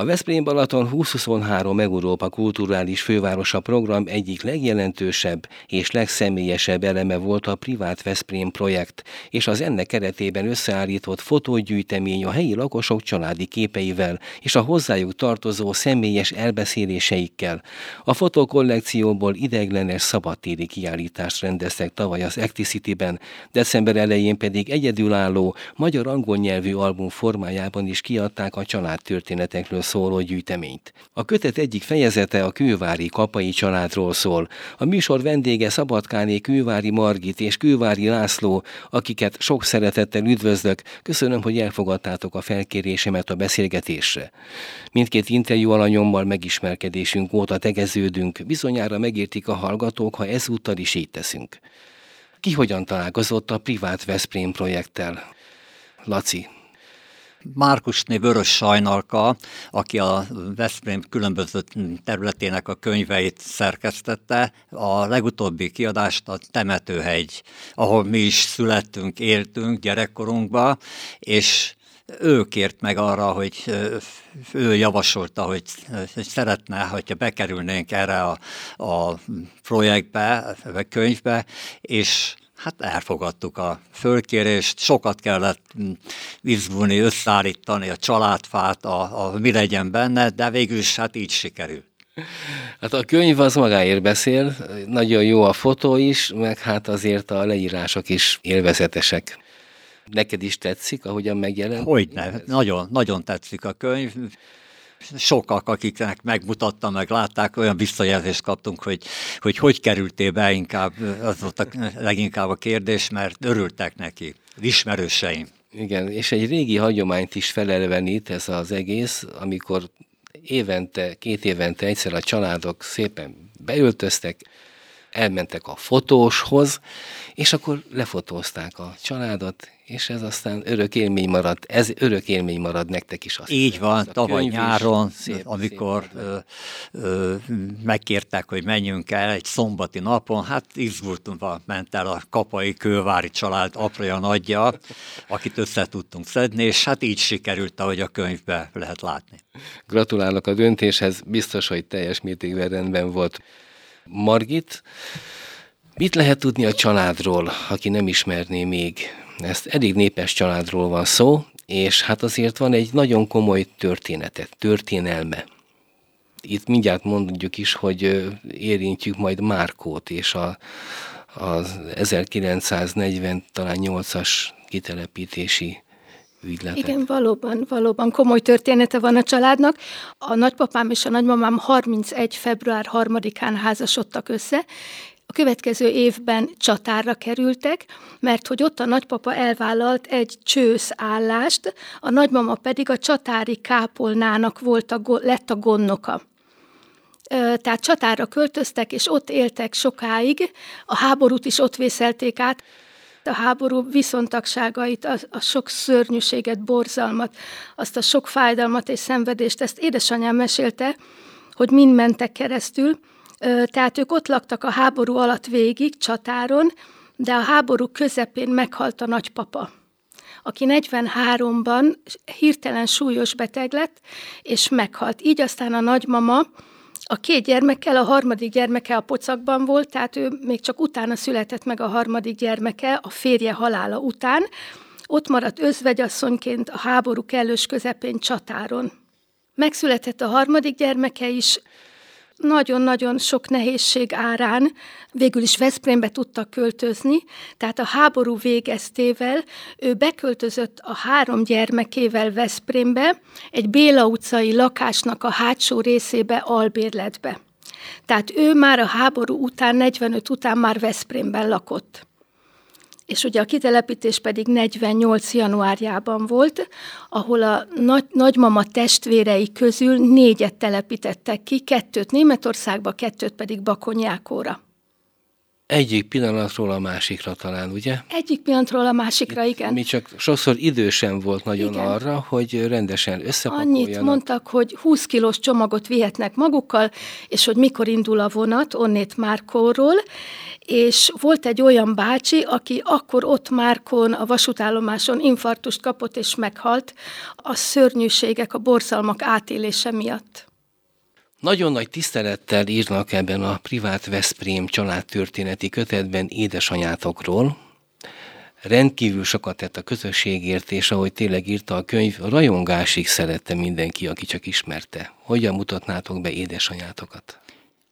A Veszprém Balaton 2023 Európa Kulturális Fővárosa program egyik legjelentősebb és legszemélyesebb eleme volt a Privát Veszprém projekt, és az ennek keretében összeállított fotógyűjtemény a helyi lakosok családi képeivel és a hozzájuk tartozó személyes elbeszéléseikkel. A fotokollekcióból ideiglenes szabadtéri kiállítást rendeztek tavaly az Acticity-ben, december elején pedig egyedülálló magyar-angol nyelvű album formájában is kiadták a családtörténetekről szóló gyűjteményt. A kötet egyik fejezete a kővári kapai családról szól. A műsor vendége Szabadkáné Kővári Margit és Kővári László, akiket sok szeretettel üdvözlök. Köszönöm, hogy elfogadtátok a felkérésemet a beszélgetésre. Mindkét interjú alanyommal megismerkedésünk óta tegeződünk, bizonyára megértik a hallgatók, ha ezúttal is így teszünk. Ki hogyan találkozott a privát Veszprém projekttel? Laci, Márkusné Vörös Sajnalka, aki a Veszprém különböző területének a könyveit szerkesztette, a legutóbbi kiadást a Temetőhegy, ahol mi is születtünk, éltünk gyerekkorunkba, és ő kért meg arra, hogy ő javasolta, hogy, hogy szeretne, hogyha bekerülnénk erre a, a projektbe, a könyvbe, és Hát elfogadtuk a fölkérést, sokat kellett mm, izgulni, összeállítani a családfát, a, a mi legyen benne, de végül is hát így sikerült. Hát a könyv az magáért beszél, nagyon jó a fotó is, meg hát azért a leírások is élvezetesek. Neked is tetszik, ahogyan megjelent? Hogyne, nagyon, nagyon tetszik a könyv sokak, akiknek megmutatta, meg látták, olyan visszajelzést kaptunk, hogy, hogy hogy kerültél be inkább, az volt a, leginkább a kérdés, mert örültek neki, ismerőseim. Igen, és egy régi hagyományt is felelvenít ez az egész, amikor évente, két évente egyszer a családok szépen beöltöztek, elmentek a fotóshoz, és akkor lefotózták a családot, és ez aztán örök élmény marad, ez örök élmény marad nektek is. Azt Így van, tavaly nyáron, szép, amikor szép ö, ö, megkértek, hogy menjünk el egy szombati napon, hát izgultunk, ment el a kapai kővári család apraja nagyja, akit össze tudtunk szedni, és hát így sikerült, ahogy a könyvbe lehet látni. Gratulálok a döntéshez, biztos, hogy teljes mértékben rendben volt. Margit, mit lehet tudni a családról, aki nem ismerné még? Ezt elég népes családról van szó, és hát azért van egy nagyon komoly története, történelme. Itt mindjárt mondjuk is, hogy érintjük majd Márkót és a, az 1940 talán 8-as kitelepítési ügyletet. Igen, valóban, valóban komoly története van a családnak. A nagypapám és a nagymamám 31. február 3-án házasodtak össze, a következő évben csatára kerültek, mert hogy ott a nagypapa elvállalt egy csősz állást, a nagymama pedig a csatári kápolnának volt a, lett a gondnoka. Tehát csatára költöztek, és ott éltek sokáig, a háborút is ott vészelték át, a háború viszontagságait, a, a sok szörnyűséget, borzalmat, azt a sok fájdalmat és szenvedést, ezt édesanyám mesélte, hogy mind mentek keresztül, tehát ők ott laktak a háború alatt végig, csatáron, de a háború közepén meghalt a nagypapa aki 43-ban hirtelen súlyos beteg lett, és meghalt. Így aztán a nagymama a két gyermekkel, a harmadik gyermeke a pocakban volt, tehát ő még csak utána született meg a harmadik gyermeke, a férje halála után. Ott maradt özvegyasszonyként a háború kellős közepén csatáron. Megszületett a harmadik gyermeke is, nagyon-nagyon sok nehézség árán végül is Veszprémbe tudtak költözni, tehát a háború végeztével ő beköltözött a három gyermekével Veszprémbe, egy Béla utcai lakásnak a hátsó részébe albérletbe. Tehát ő már a háború után, 45 után már Veszprémben lakott és ugye a kitelepítés pedig 48. januárjában volt, ahol a nagy, nagymama testvérei közül négyet telepítettek ki, kettőt Németországba, kettőt pedig Bakonyákóra. Egyik pillanatról a másikra talán, ugye? Egyik pillanatról a másikra, Itt igen. Mi csak sokszor idősen volt nagyon Igen. arra, hogy rendesen összepakoljanak. Annyit mondtak, hogy 20 kilós csomagot vihetnek magukkal, és hogy mikor indul a vonat, onnét Márkóról, és volt egy olyan bácsi, aki akkor ott Márkon a vasútállomáson infarktust kapott és meghalt a szörnyűségek, a borzalmak átélése miatt. Nagyon nagy tisztelettel írnak ebben a privát Veszprém családtörténeti kötetben édesanyátokról. Rendkívül sokat tett a közösségért, és ahogy tényleg írta a könyv, rajongásig szerette mindenki, aki csak ismerte. Hogyan mutatnátok be édesanyátokat?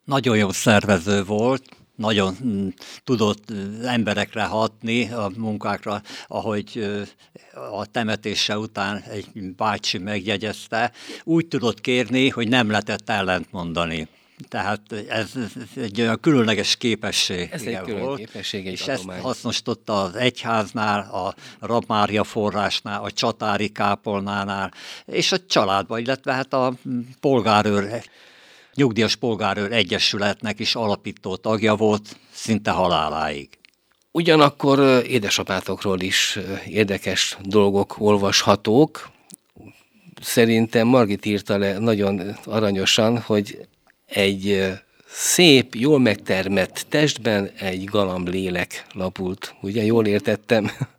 Nagyon jó szervező volt, nagyon mm, tudott emberekre hatni a munkákra, ahogy a temetése után egy bácsi megjegyezte, úgy tudott kérni, hogy nem lehetett ellent mondani. Tehát ez egy olyan különleges képesség Ez egy külön képesség, egy és adomány. ezt hasznosította az egyháznál, a Rabmária forrásnál, a csatári kápolnánál, és a családban, illetve hát a mm, polgárőr Nyugdíjas Polgárőr Egyesületnek is alapító tagja volt szinte haláláig. Ugyanakkor édesapátokról is érdekes dolgok olvashatók. Szerintem Margit írta le nagyon aranyosan, hogy egy szép, jól megtermett testben egy galamb lélek lapult. Ugye, jól értettem?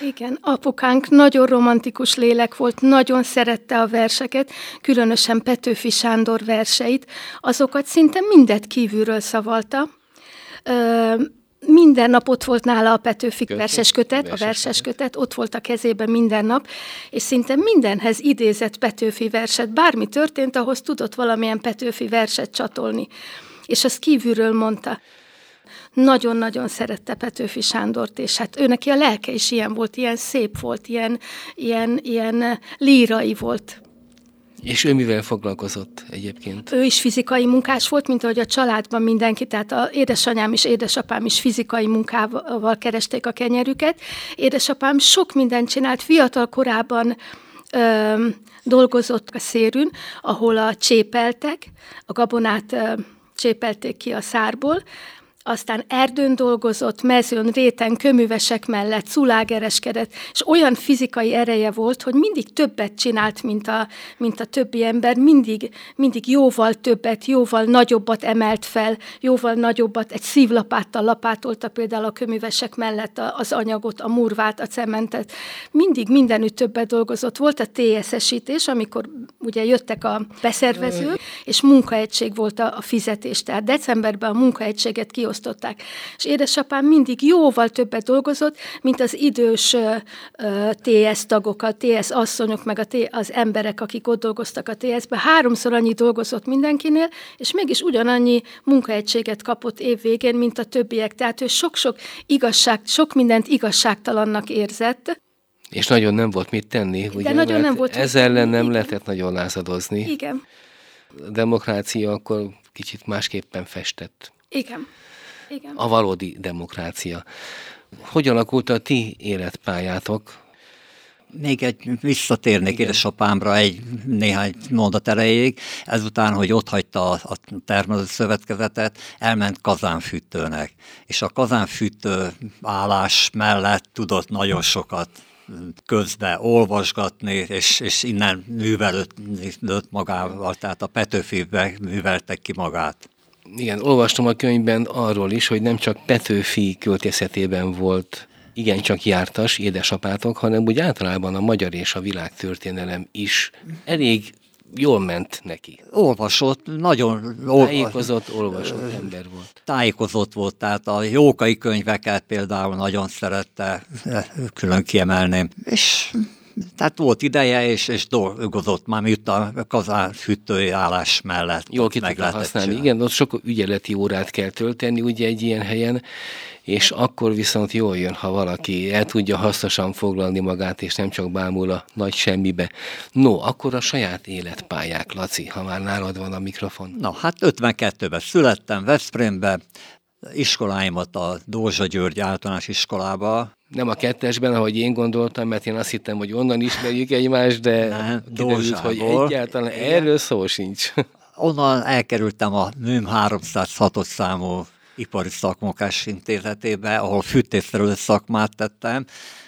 Igen, apukánk nagyon romantikus lélek volt, nagyon szerette a verseket, különösen Petőfi Sándor verseit, azokat szinte mindet kívülről szavalta. Ö, minden nap ott volt nála a Petőfi Kötet, verses kötet, a verses verses kötet, ott volt a kezében minden nap, és szinte mindenhez idézett Petőfi verset. Bármi történt, ahhoz tudott valamilyen Petőfi verset csatolni. És azt kívülről mondta nagyon-nagyon szerette Petőfi Sándort, és hát ő neki a lelke is ilyen volt, ilyen szép volt, ilyen, ilyen, ilyen lírai volt. És ő mivel foglalkozott egyébként? Ő is fizikai munkás volt, mint ahogy a családban mindenki, tehát a édesanyám és édesapám is fizikai munkával keresték a kenyerüket. Édesapám sok mindent csinált, fiatal korában ö, dolgozott a szérűn, ahol a csépeltek, a gabonát ö, csépelték ki a szárból, aztán erdőn dolgozott, mezőn, réten, köművesek mellett, szulágereskedett, és olyan fizikai ereje volt, hogy mindig többet csinált, mint a, mint a többi ember, mindig, mindig jóval többet, jóval nagyobbat emelt fel, jóval nagyobbat, egy szívlapáttal lapátolta például a köművesek mellett az anyagot, a murvát, a cementet. Mindig mindenütt többet dolgozott. Volt a TSS-ítés, amikor ugye jöttek a beszervezők, és munkaegység volt a, a fizetés. Tehát decemberben a munkaegységet kiosztották. És édesapám mindig jóval többet dolgozott, mint az idős TS tagok, a TS asszonyok, meg a T, az emberek, akik ott dolgoztak a TS-ben. Háromszor annyi dolgozott mindenkinél, és mégis ugyanannyi munkaegységet kapott évvégén, mint a többiek. Tehát ő sok-sok igazság, sok mindent igazságtalannak érzett. És nagyon nem volt mit tenni, ugye? nagyon nem volt Ez ellen nem igen. lehetett nagyon lázadozni. Igen, A demokrácia akkor kicsit másképpen festett. igen, igen. A valódi demokrácia. Hogy alakult a ti életpályátok? Még egy visszatérnék édesapámra egy néhány mondat erejéig, ezután, hogy ott hagyta a, a termelő szövetkezetet, elment kazánfűtőnek, és a kazánfűtő állás mellett tudott nagyon sokat közbe olvasgatni, és, és innen művelődött magával, tehát a Petőfibe műveltek ki magát. Igen, olvastam a könyvben arról is, hogy nem csak Petőfi költészetében volt igencsak jártas édesapátok, hanem úgy általában a magyar és a világtörténelem is elég jól ment neki. Olvasott, nagyon ol- Tájékozott, olvasott ember volt. tájékozott volt, tehát a jókai könyveket például nagyon szerette, külön kiemelném. És tehát volt ideje, és, és dolgozott már, miut a kazán fűtői állás mellett. Jól ki meg lehetett használni. csinálni. Igen, ott sok ügyeleti órát kell tölteni ugye egy ilyen helyen, és akkor viszont jól jön, ha valaki el tudja hasznosan foglalni magát, és nem csak bámul a nagy semmibe. No, akkor a saját életpályák, Laci, ha már nálad van a mikrofon. Na, hát 52-ben születtem Veszprémbe, iskoláimat a Dózsa György általános iskolába, Nem a kettesben, ahogy én gondoltam, mert én azt hittem, hogy onnan ismerjük egymást, de Nem, kiderült, hogy egyáltalán Igen. erről szó sincs. onnan elkerültem a MÜM 306-os számú ipari szakmunkás intézetébe, ahol fűtésszerelő szakmát tettem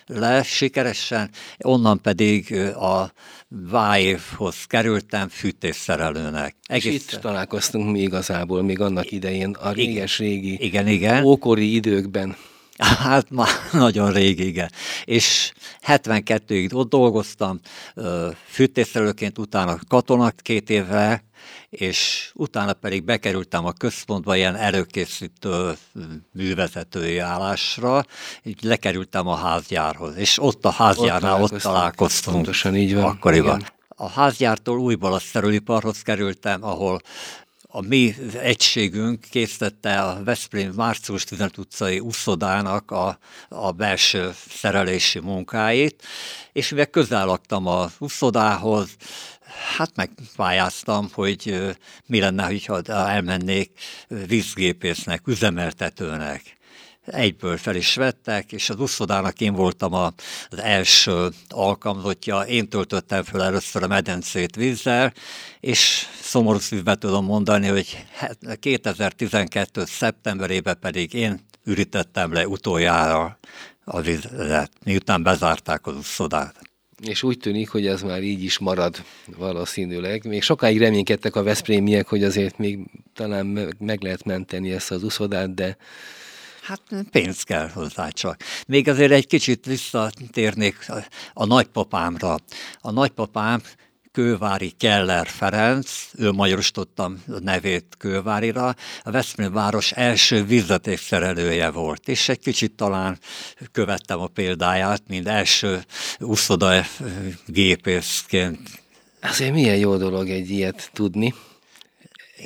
le sikeresen, onnan pedig a Váévhoz kerültem fűtésszerelőnek. És itt találkoztunk mi igazából, még annak idején, a réges-régi, igen, igen. ókori időkben. Hát már nagyon régi, igen. És 72-ig ott dolgoztam, fűtésszerelőként, utána katonat két évre, és utána pedig bekerültem a központba ilyen előkészítő művezetői állásra, így lekerültem a házgyárhoz, és ott a házgyárnál ott, ott találkoztunk. Pontosan így van. Akkoriban. Igen. A házgyártól újból a szerüliparhoz kerültem, ahol a mi egységünk készítette a Veszprém március 15 utcai uszodának a, a belső szerelési munkáit, és mivel közel laktam az uszodához, hát megpályáztam, hogy mi lenne, ha elmennék vízgépésznek, üzemeltetőnek egyből fel is vettek, és az uszodának én voltam az első alkalmazottja, én töltöttem fel először a medencét vízzel, és szomorú szívbe tudom mondani, hogy 2012. szeptemberében pedig én ürítettem le utoljára a vizet, miután bezárták az uszodát. És úgy tűnik, hogy ez már így is marad valószínűleg. Még sokáig reménykedtek a Veszprémiek, hogy azért még talán meg lehet menteni ezt az uszodát, de Hát pénz kell hozzá csak. Még azért egy kicsit visszatérnék a nagypapámra. A nagypapám Kővári Keller Ferenc, ő magyarosítottam a nevét Kővárira, a Veszprém város első vízvetékszerelője volt, és egy kicsit talán követtem a példáját, mint első úszoda gépészként. Azért milyen jó dolog egy ilyet tudni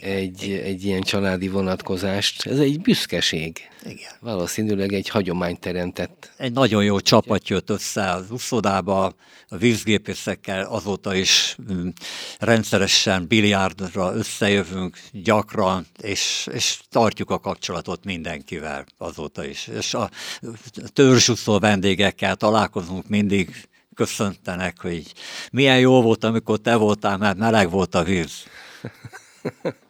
egy, egy ilyen családi vonatkozást. Ez egy büszkeség. Igen. Valószínűleg egy hagyomány teremtett. Egy nagyon jó csapat jött össze az uszodába, a vízgépészekkel azóta is mm, rendszeresen biliárdra összejövünk gyakran, és, és tartjuk a kapcsolatot mindenkivel azóta is. És a törzsúszó vendégekkel találkozunk mindig, köszöntenek, hogy milyen jó volt, amikor te voltál, mert meleg volt a víz.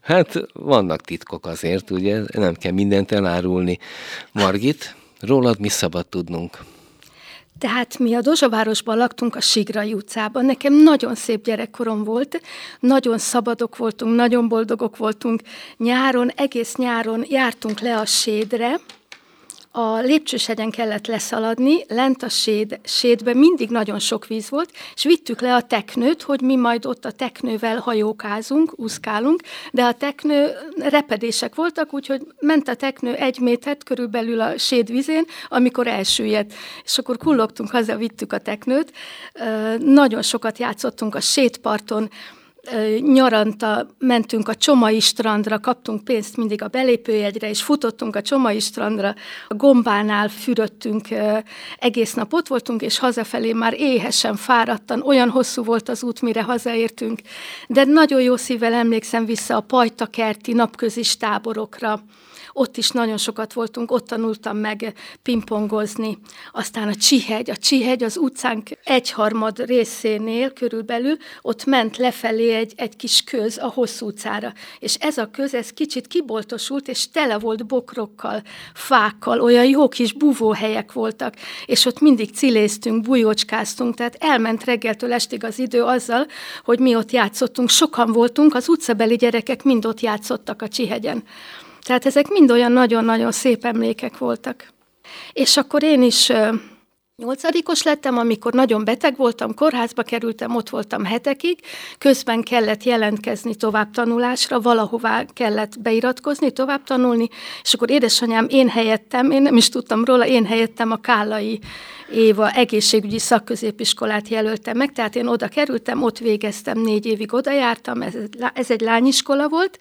Hát vannak titkok azért, ugye, nem kell mindent elárulni. Margit, rólad mi szabad tudnunk? Tehát mi a Dozsavárosban laktunk a Sigrai utcában. Nekem nagyon szép gyerekkorom volt, nagyon szabadok voltunk, nagyon boldogok voltunk. Nyáron, egész nyáron jártunk le a sédre, a lépcsősegyen kellett leszaladni, lent a séd, sédben mindig nagyon sok víz volt, és vittük le a teknőt, hogy mi majd ott a teknővel hajókázunk, úszkálunk, de a teknő repedések voltak, úgyhogy ment a teknő egy métert körülbelül a séd vizén, amikor elsüllyedt. És akkor kullogtunk haza, vittük a teknőt. Nagyon sokat játszottunk a sétparton, nyaranta mentünk a Csomai strandra, kaptunk pénzt mindig a belépőjegyre, és futottunk a Csomai strandra, a gombánál fürödtünk, egész nap ott voltunk, és hazafelé már éhesen, fáradtan, olyan hosszú volt az út, mire hazaértünk. De nagyon jó szívvel emlékszem vissza a pajtakerti napközis táborokra, ott is nagyon sokat voltunk, ott tanultam meg pingpongozni. Aztán a Csihegy, a Csihegy az utcánk egyharmad részénél körülbelül, ott ment lefelé egy, egy kis köz a hosszú utcára. És ez a köz, ez kicsit kiboltosult, és tele volt bokrokkal, fákkal, olyan jó kis buvóhelyek voltak, és ott mindig ciléztünk, bujócskáztunk, tehát elment reggeltől estig az idő azzal, hogy mi ott játszottunk. Sokan voltunk, az utcabeli gyerekek mind ott játszottak a Csihegyen. Tehát ezek mind olyan nagyon-nagyon szép emlékek voltak. És akkor én is Nyolcadikos lettem, amikor nagyon beteg voltam, kórházba kerültem, ott voltam hetekig, közben kellett jelentkezni tovább tanulásra, valahová kellett beiratkozni, tovább tanulni, és akkor édesanyám én helyettem, én nem is tudtam róla, én helyettem a Kállai Éva egészségügyi szakközépiskolát jelöltem meg, tehát én oda kerültem, ott végeztem, négy évig oda jártam, ez, ez egy lányiskola volt,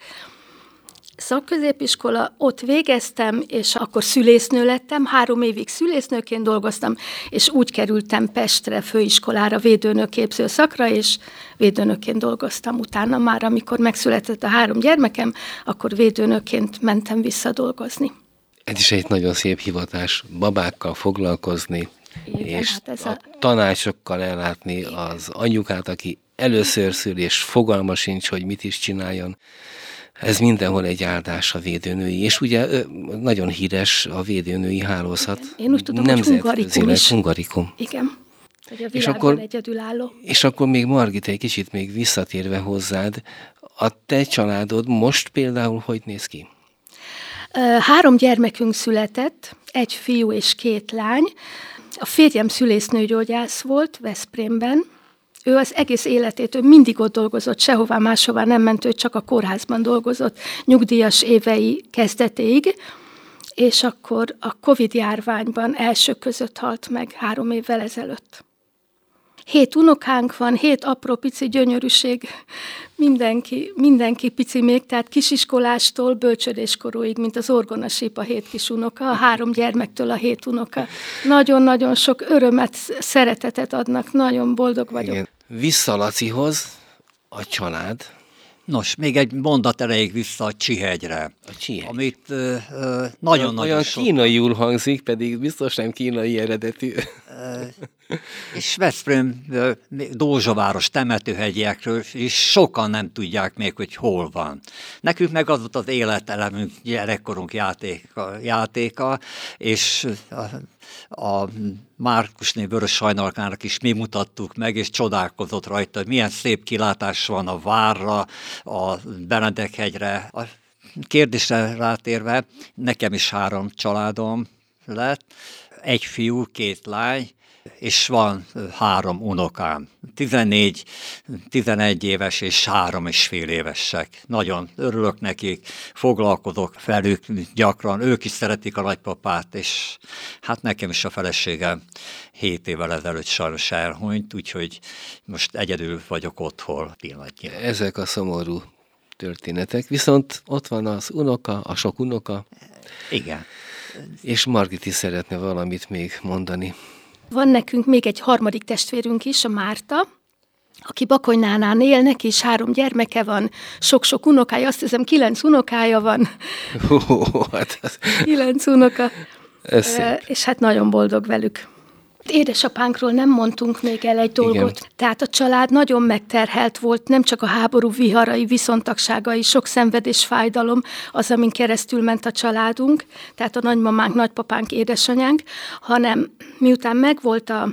szakközépiskola, ott végeztem, és akkor szülésznő lettem, három évig szülésznőként dolgoztam, és úgy kerültem Pestre főiskolára védőnőképző szakra, és védőnőként dolgoztam utána már, amikor megszületett a három gyermekem, akkor védőnőként mentem vissza dolgozni. Ez is egy nagyon szép hivatás, babákkal foglalkozni, Igen, és hát ez a, a tanácsokkal ellátni az anyukát, aki először szül, és fogalma sincs, hogy mit is csináljon Ez mindenhol egy áldás a védőnői, és ugye nagyon híres a védőnői hálózat. Én úgy tudom, hogy hungarikum is. Hungarikum. Igen. Hogy a és akkor, egyedülálló. És akkor még Margit, egy kicsit még visszatérve hozzád, a te családod most például hogy néz ki? Három gyermekünk született, egy fiú és két lány. A férjem szülésznőgyógyász volt Veszprémben, ő az egész életét, ő mindig ott dolgozott, sehová máshová nem ment, ő csak a kórházban dolgozott, nyugdíjas évei kezdetéig, és akkor a Covid járványban első között halt meg három évvel ezelőtt. Hét unokánk van, hét apró pici gyönyörűség, mindenki, mindenki pici még, tehát kisiskolástól bölcsödéskorúig, mint az orgonasíp a hét kis unoka, a három gyermektől a hét unoka. Nagyon-nagyon sok örömet, szeretetet adnak, nagyon boldog vagyok. Igen. Vissza Lacihoz, a család, Nos, még egy mondat erejéig vissza a Csihegyre. A Csihegy. Amit ö, ö, nagyon-nagyon Olyan sok... kínaiul hangzik, pedig biztos nem kínai eredetű. És Veszprém, Dózsaváros temetőhegyekről is sokan nem tudják még, hogy hol van. Nekünk meg az volt az életelemünk, gyerekkorunk játéka, játéka és a Márkusné Vörös Sajnalkának is mi mutattuk meg, és csodálkozott rajta, hogy milyen szép kilátás van a várra, a Benedekhegyre. A kérdésre rátérve, nekem is három családom lett, egy fiú, két lány, és van három unokám, 14, 11 éves és három és fél évesek. Nagyon örülök nekik, foglalkozok velük gyakran, ők is szeretik a nagypapát, és hát nekem is a feleségem 7 évvel ezelőtt sajnos elhunyt, úgyhogy most egyedül vagyok otthon pillanatnyilag. Ezek a szomorú történetek, viszont ott van az unoka, a sok unoka. Igen. És Margit is szeretne valamit még mondani. Van nekünk még egy harmadik testvérünk is, a Márta, aki Bakonynánál él, neki is három gyermeke van, sok-sok unokája, azt hiszem kilenc unokája van. Oh, hát ez... Kilenc unoka. Ez szép. És hát nagyon boldog velük. Édesapánkról nem mondtunk még el egy dolgot. Igen. Tehát a család nagyon megterhelt volt, nem csak a háború viharai, viszontagságai, sok szenvedés, fájdalom, az, amin keresztül ment a családunk, tehát a nagymamánk, nagypapánk, édesanyánk, hanem miután megvolt a,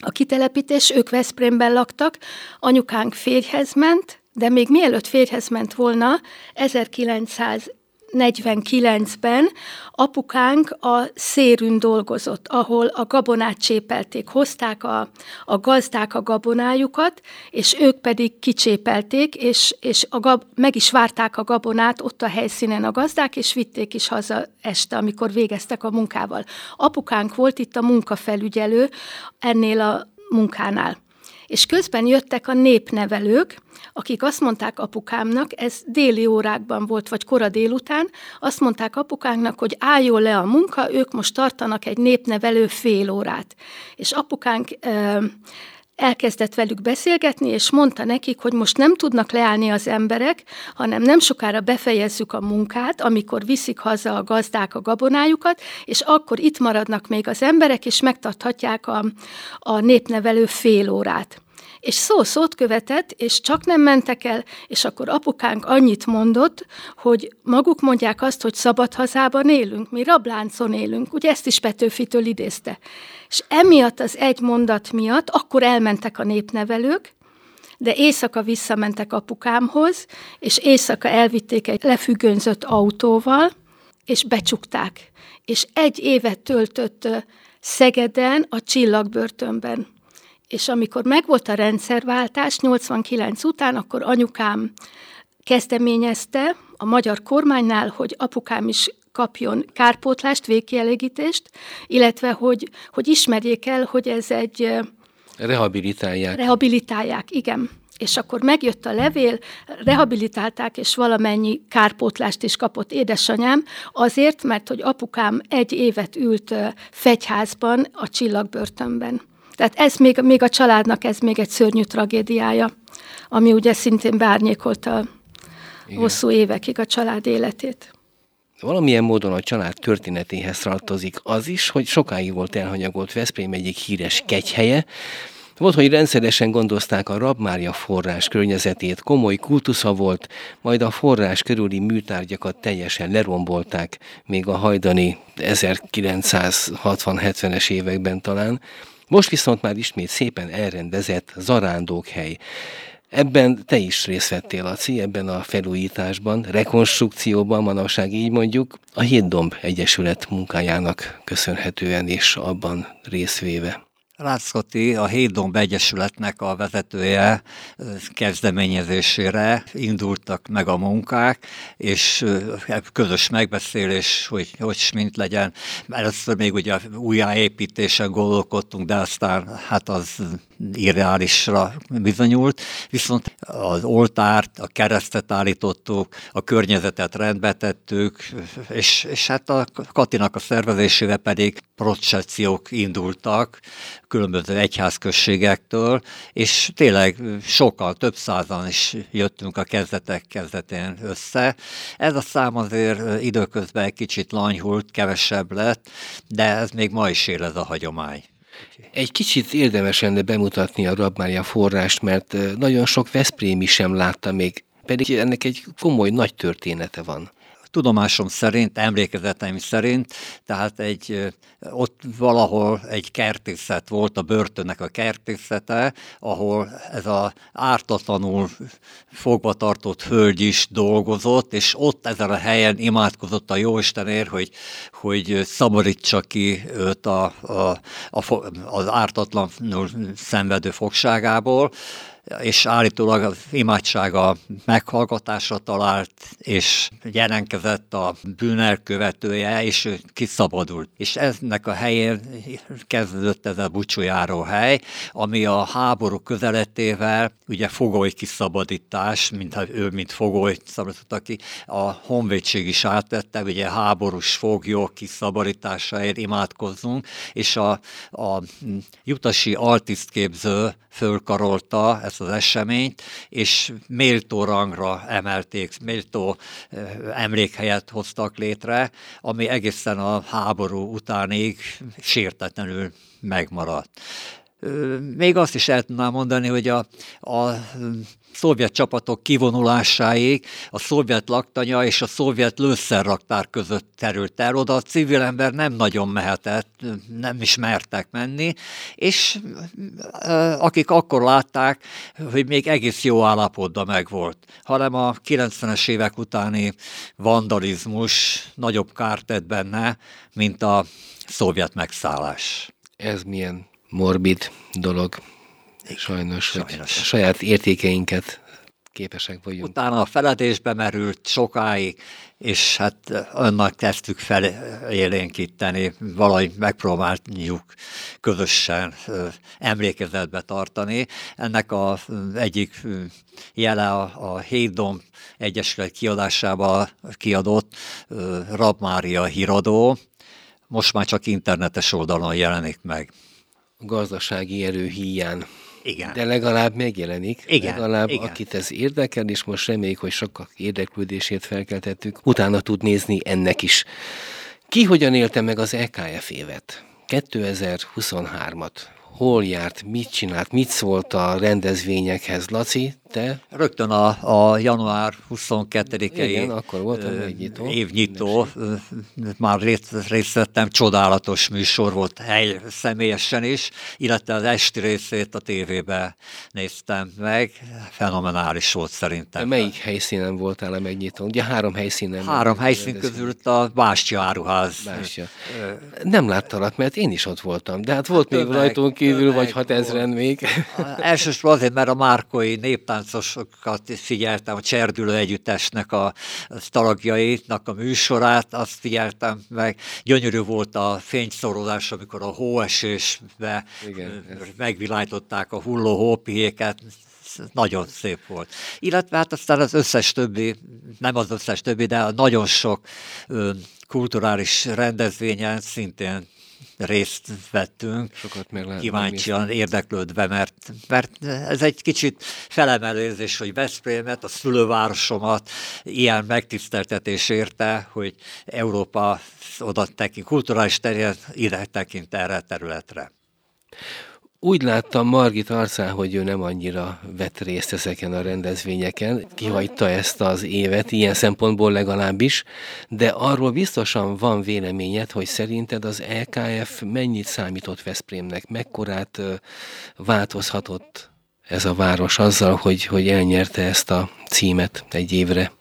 a kitelepítés, ők Veszprémben laktak, anyukánk férjhez ment, de még mielőtt férjhez ment volna, 1900 49-ben apukánk a szérűn dolgozott, ahol a gabonát csépelték, hozták a, a gazdák a gabonájukat, és ők pedig kicsépelték, és, és a gab, meg is várták a gabonát ott a helyszínen a gazdák, és vitték is haza este, amikor végeztek a munkával. Apukánk volt itt a munkafelügyelő ennél a munkánál. És közben jöttek a népnevelők, akik azt mondták apukámnak, ez déli órákban volt, vagy kora délután, azt mondták apukánknak, hogy álljon le a munka, ők most tartanak egy népnevelő fél órát. És apukánk ö, elkezdett velük beszélgetni, és mondta nekik, hogy most nem tudnak leállni az emberek, hanem nem sokára befejezzük a munkát, amikor viszik haza a gazdák a gabonájukat, és akkor itt maradnak még az emberek, és megtarthatják a, a népnevelő fél órát. És szó szót követett, és csak nem mentek el, és akkor apukánk annyit mondott, hogy maguk mondják azt, hogy szabad hazában élünk, mi rabláncon élünk, ugye ezt is Petőfitől idézte. És emiatt az egy mondat miatt akkor elmentek a népnevelők, de éjszaka visszamentek apukámhoz, és éjszaka elvitték egy lefüggönzött autóval, és becsukták. És egy évet töltött Szegeden a csillagbörtönben. És amikor megvolt a rendszerváltás 89 után, akkor anyukám kezdeményezte a magyar kormánynál, hogy apukám is kapjon kárpótlást, végkielégítést, illetve hogy, hogy ismerjék el, hogy ez egy... Rehabilitálják. Rehabilitálják, igen. És akkor megjött a levél, rehabilitálták, és valamennyi kárpótlást is kapott édesanyám, azért, mert hogy apukám egy évet ült fegyházban a csillagbörtönben. Tehát ez még, még a családnak ez még egy szörnyű tragédiája, ami ugye szintén bárnyékolta Igen. hosszú évekig a család életét. Valamilyen módon a család történetéhez tartozik az is, hogy sokáig volt elhanyagolt Veszprém egyik híres kegyhelye, Volt, hogy rendszeresen gondozták a Rabmária forrás környezetét, komoly kultusza volt, majd a forrás körüli műtárgyakat teljesen lerombolták, még a hajdani 1960-70-es években talán. Most viszont már ismét szépen elrendezett zarándókhely. Ebben te is részt vettél, Laci, ebben a felújításban, rekonstrukcióban, manapság így mondjuk, a Hétdomb Egyesület munkájának köszönhetően és abban részvéve. Ráczkoti, a Hétdomb Egyesületnek a vezetője kezdeményezésére indultak meg a munkák, és közös megbeszélés, hogy hogy mint legyen. Először még ugye újjáépítésen gondolkodtunk, de aztán hát az irreálisra bizonyult, viszont az oltárt, a keresztet állítottuk, a környezetet rendbe tettük, és, és hát a Katinak a szervezésével pedig procesziók indultak különböző egyházközségektől, és tényleg sokkal, több százan is jöttünk a kezdetek kezdetén össze. Ez a szám azért időközben egy kicsit lanyhult, kevesebb lett, de ez még ma is él ez a hagyomány. Egy kicsit érdemes lenne bemutatni a Rabmária forrást, mert nagyon sok Veszprémi sem látta még, pedig ennek egy komoly nagy története van tudomásom szerint, emlékezeteim szerint, tehát egy, ott valahol egy kertészet volt, a börtönnek a kertészete, ahol ez a ártatlanul fogva tartott hölgy is dolgozott, és ott ezen a helyen imádkozott a Jóistenért, hogy, hogy szabadítsa ki őt a, a, a, az ártatlanul szenvedő fogságából és állítólag az imádsága meghallgatásra talált, és jelenkezett a bűnelkövetője, és kiszabadult. És ennek a helyén kezdődött ez a bucsójáró hely, ami a háború közeletével, ugye fogoly kiszabadítás, mintha ő, mint fogoly szabadította ki, a honvédség is átvette, ugye háborús foglyok kiszabadításáért imádkozzunk, és a, a jutasi altisztképző fölkarolta ezt az eseményt, és méltó rangra emelték, méltó emlékhelyet hoztak létre, ami egészen a háború utánig sértetlenül megmaradt. Még azt is el tudnám mondani, hogy a, a szovjet csapatok kivonulásáig a szovjet laktanya és a szovjet lőszerraktár között terült el. Oda a civil ember nem nagyon mehetett, nem is mertek menni, és akik akkor látták, hogy még egész jó állapotban megvolt, hanem a 90-es évek utáni vandalizmus nagyobb kárt tett benne, mint a szovjet megszállás. Ez milyen morbid dolog. Sajnos, Sajnos. a saját értékeinket képesek vagyunk. Utána a feledésbe merült sokáig, és hát annak kezdtük felélénkíteni, valahogy megpróbáljuk közösen emlékezetbe tartani. Ennek a egyik jele a, a Hédom Egyesület kiadásába kiadott Rabmária híradó, most már csak internetes oldalon jelenik meg. A gazdasági erő híján igen. De legalább megjelenik. Igen. Legalább Igen. akit ez érdekel, és most reméljük, hogy sokak érdeklődését felkeltettük, utána tud nézni ennek is. Ki hogyan élte meg az EKF évet? 2023-at hol járt, mit csinált, mit szólt a rendezvényekhez. Laci, te? Rögtön a, a január 22-i Igen, akkor volt a évnyitó. évnyitó. Már részt, részt vettem, csodálatos műsor volt hely személyesen is, illetve az esti részét a tévébe néztem meg. Fenomenális volt szerintem. Melyik helyszínen voltál a megnyitó? Ugye három helyszínen. Három helyszín közül a Bástya áruház. Bástya. Nem láttalak, mert én is ott voltam, de hát volt még rajtunk kívül, vagy hat ezren még. Elsősorban azért, mert a márkoi néptáncosokat figyeltem, a Cserdülő Együttesnek a talagjainak a műsorát, azt figyeltem meg. Gyönyörű volt a fényszorolás, amikor a hóesésbe Igen, megvilágították a hulló hópiéket, nagyon szép volt. Illetve hát aztán az összes többi, nem az összes többi, de nagyon sok ö, kulturális rendezvényen szintén részt vettünk, Sokat meg lehet kíváncsian érdeklődve, mert, mert ez egy kicsit felemelőzés, hogy Veszprémet, a szülővárosomat ilyen megtiszteltetés érte, hogy Európa oda tekint, kulturális terület ide tekint erre a területre. Úgy láttam Margit arcán, hogy ő nem annyira vett részt ezeken a rendezvényeken, kihagyta ezt az évet, ilyen szempontból legalábbis, de arról biztosan van véleményed, hogy szerinted az LKF mennyit számított Veszprémnek, mekkorát változhatott ez a város azzal, hogy, hogy elnyerte ezt a címet egy évre.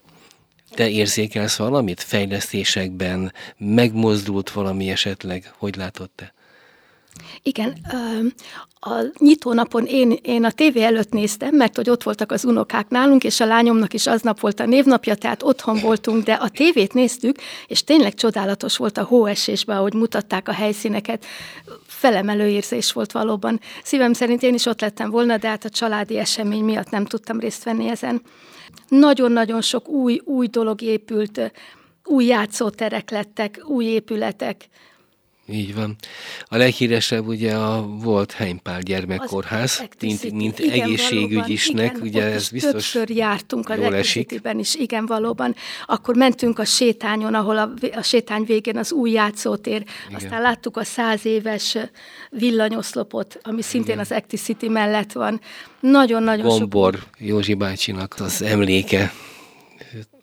Te érzékelsz valamit fejlesztésekben? Megmozdult valami esetleg? Hogy látod te? Igen, a nyitónapon én, én a tévé előtt néztem, mert hogy ott voltak az unokák nálunk, és a lányomnak is aznap volt a névnapja, tehát otthon voltunk, de a tévét néztük, és tényleg csodálatos volt a hóesésben, ahogy mutatták a helyszíneket. Felemelő érzés volt valóban. Szívem szerint én is ott lettem volna, de hát a családi esemény miatt nem tudtam részt venni ezen. Nagyon-nagyon sok új, új dolog épült, új játszóterek lettek, új épületek, így van. A leghíresebb ugye a volt Heimpál gyermekkórház, mint, mint igen, egészségügyisnek, igen, ugye ez biztos többször jártunk a Electricity-ben is, igen, valóban. Akkor mentünk a sétányon, ahol a, a sétány végén az új játszótér, igen. aztán láttuk a száz éves villanyoszlopot, ami szintén igen. az Electricity mellett van. Nagyon-nagyon Gombor sok... Józsi bácsinak az emléke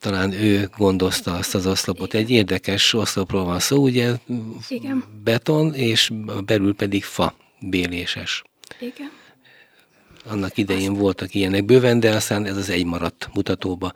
talán ő gondozta azt az oszlopot. Egy érdekes oszlopról van szó, ugye Igen. beton, és belül pedig fa, béléses. Igen. Annak idején azt... voltak ilyenek bőven, de aztán ez az egy maradt mutatóba.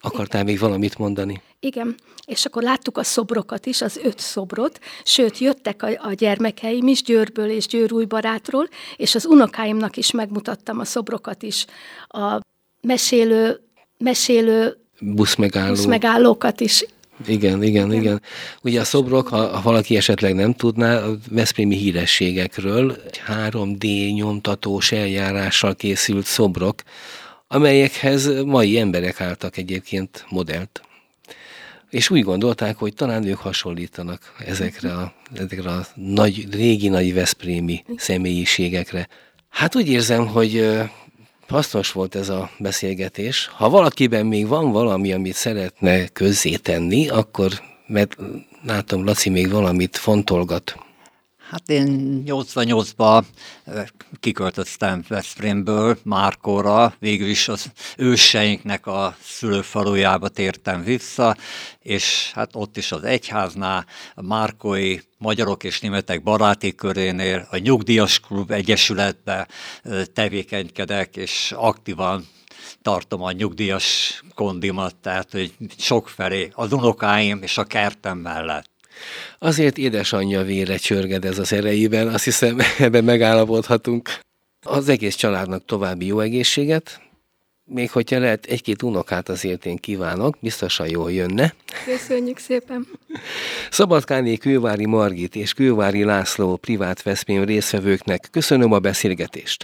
Akartál Igen. még valamit mondani? Igen, és akkor láttuk a szobrokat is, az öt szobrot, sőt, jöttek a, a gyermekeim is Győrből és Győrújbarátról, és az unokáimnak is megmutattam a szobrokat is. A mesélő, mesélő buszmegálló. buszmegállókat is. Igen, igen, igen. Ugye a szobrok, ha, ha valaki esetleg nem tudná, a Veszprémi hírességekről egy 3D nyomtatós eljárással készült szobrok, amelyekhez mai emberek álltak egyébként modellt. És úgy gondolták, hogy talán ők hasonlítanak ezekre a, ezekre a nagy, régi nagy Veszprémi személyiségekre. Hát úgy érzem, hogy Hasznos volt ez a beszélgetés. Ha valakiben még van valami, amit szeretne közzétenni, akkor, mert látom, Laci még valamit fontolgat. Hát én 88-ban kiköltöztem Veszprémből Márkóra, végül is az őseinknek a szülőfalujába tértem vissza, és hát ott is az egyháznál, a Márkói Magyarok és Németek Baráti Körénél, a Nyugdíjas Klub Egyesületbe tevékenykedek, és aktívan tartom a nyugdíjas kondimat, tehát hogy sokfelé az unokáim és a kertem mellett. Azért édesanyja vére csörged ez az erejében, azt hiszem ebben megállapodhatunk. Az egész családnak további jó egészséget, még hogyha lehet egy-két unokát azért én kívánok, biztosan jól jönne. Köszönjük szépen. Szabadkáné Kővári Margit és Kővári László privát Veszprém részvevőknek köszönöm a beszélgetést.